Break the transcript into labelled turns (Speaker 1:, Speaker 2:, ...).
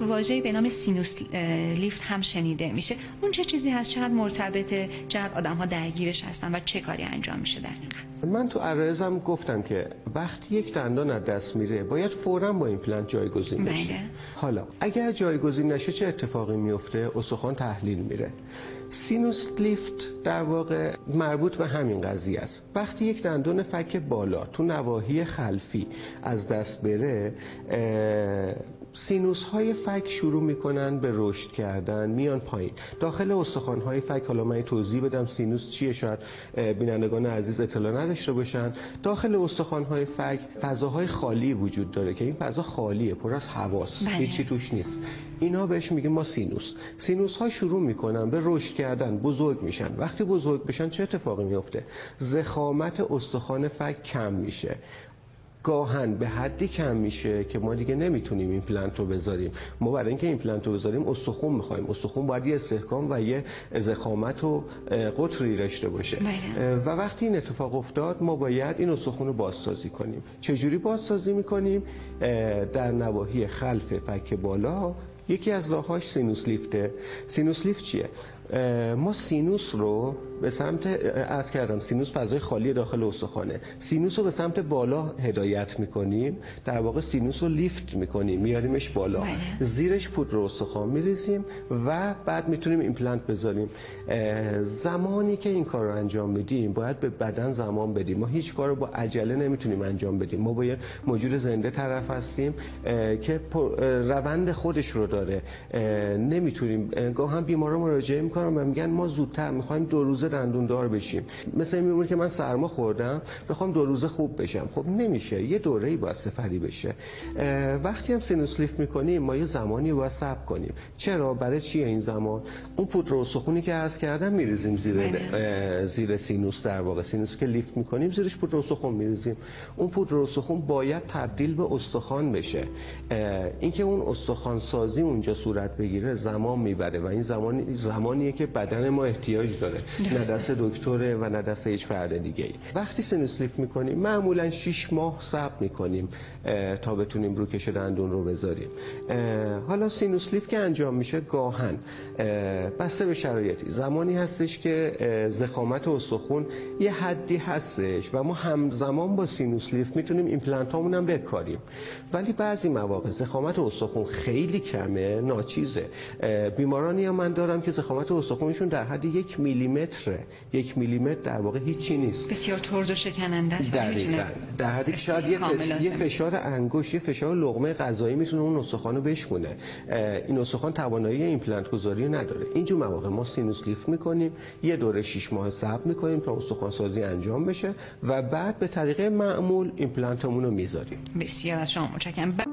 Speaker 1: واژه‌ای به نام سینوس لیفت هم شنیده میشه. اون چه چیزی هست؟ چقدر مرتبطه؟ چقدر آدم ها درگیرش هستن و چه کاری انجام میشه در
Speaker 2: من تو عرایزم گفتم که وقتی یک دندان از دست میره باید فورا با ایمپلنت جایگزین بشه.
Speaker 1: بله.
Speaker 2: حالا اگر جایگزین نشه چه اتفاقی میفته؟ استخوان تحلیل میره. سینوس لیفت در واقع مربوط به همین قضیه است. وقتی یک دندون فک بالا تو نواحی خلفی از دست بره سینوس های فک شروع می‌کنن به رشد کردن میان پایین. داخل استخوان های فک حالا من توضیح بدم سینوس چیه شاید بینندگان عزیز اطلاع نداشته باشن داخل استخوان های فک فضاهای خالی وجود داره که این فضا خالیه پر از هواست
Speaker 1: بله.
Speaker 2: هیچی توش نیست. اینا بهش میگیم ما سینوس. سینوس ها شروع می‌کنن به رشد کردن بزرگ میشن. وقتی بزرگ بشن چه اتفاقی میفته ضخامت استخوان فک کم میشه. گاهاً به حدی کم میشه که ما دیگه نمی‌تونیم ایمپلنت رو بذاریم. ما برای اینکه ایمپلنت رو بذاریم استخون می‌خوایم. استخون باید یه استحکام و یه ضخامت و قطری داشته باشه.
Speaker 1: بله.
Speaker 2: و وقتی این اتفاق افتاد ما باید این استخون رو بازسازی کنیم. چجوری بازسازی می‌کنیم؟ در نواحی خلف فک بالا یکی از راهاش سینوس لیفته. سینوس لیفت چیه؟ ما سینوس رو به سمت عرض کردم سینوس فضای خالی داخل استخوانه. سینوس رو به سمت بالا هدایت می‌کنیم. در واقع سینوس رو لیفت می‌کنیم. میاریمش بالا.
Speaker 1: بله.
Speaker 2: زیرش پودر استخوان میریزیم و بعد می‌تونیم ایمپلنت بذاریم. زمانی که این کار رو انجام میدیم باید به بدن زمان بدیم. ما هیچ کار رو با عجله نمی‌تونیم انجام بدیم. ما با یه موجود زنده طرف هستیم که روند خودش رو داره. نمی‌تونیم گاهاً بیمارا مراجعه می‌کنن و میگن ما زودتر می‌خوایم دو روزه دندون دار بشیم. مثل این میمونه که من سرما خوردم بخوام دو روزه خوب بشم. خب نمیشه یه دوره ای باید سپری بشه. وقتی هم سینوس لیفت می‌کنیم ما یه زمانی باید صبر کنیم. چرا؟ برای چیه این زمان؟ اون پودر استخونی که عرض کردم میریزیم زیر زیر سینوس در واقع. سینوس که لیفت می‌کنیم زیرش پودر استخون میریزیم. اون پودر استخون باید تبدیل به استخوان بشه. اینکه اون استخوان سازی اونجا صورت بگیره زمان می‌بره و این زمان زمانیه که بدن ما احتیاج داره. نه دست دکتره و نه دست هیچ فرد دیگه ای وقتی سینوس لیفت می‌کنیم معمولا 6 ماه صبر می‌کنیم تا بتونیم روکش دندون رو بذاریم. حالا سینوس لیفت که انجام میشه گاهن بسته به شرایطی. زمانی هستش که ضخامت استخون یه حدی هستش و ما همزمان با سینوس لیفت می‌تونیم ایمپلنت هامون هم بکاریم. ولی بعضی مواقع ضخامت استخون خیلی کمه ناچیزه. بیمارانی هم من دارم که ضخامت استخونشون در حد یک میلیمتره. یک میلیمتر در واقع هیچی نیست.
Speaker 1: بسیار ترد و شکننده است.
Speaker 2: دقیقاً. در حدی که شاید یه, فش... یه فشار انگوش یه فشار لقمه غذایی می‌تونه اون استخوانو بشکونه. این استخوان توانایی ایمپلنت گذاری نداره. اینجور مواقع ما سینوس لیفت می‌کنیم یه دوره 6 ماه صبر می‌کنیم تا استخوان سازی انجام بشه و بعد به طریق معمول ایمپلنتمون رو می‌ذاریم.
Speaker 1: بسیار از شما متشکرم.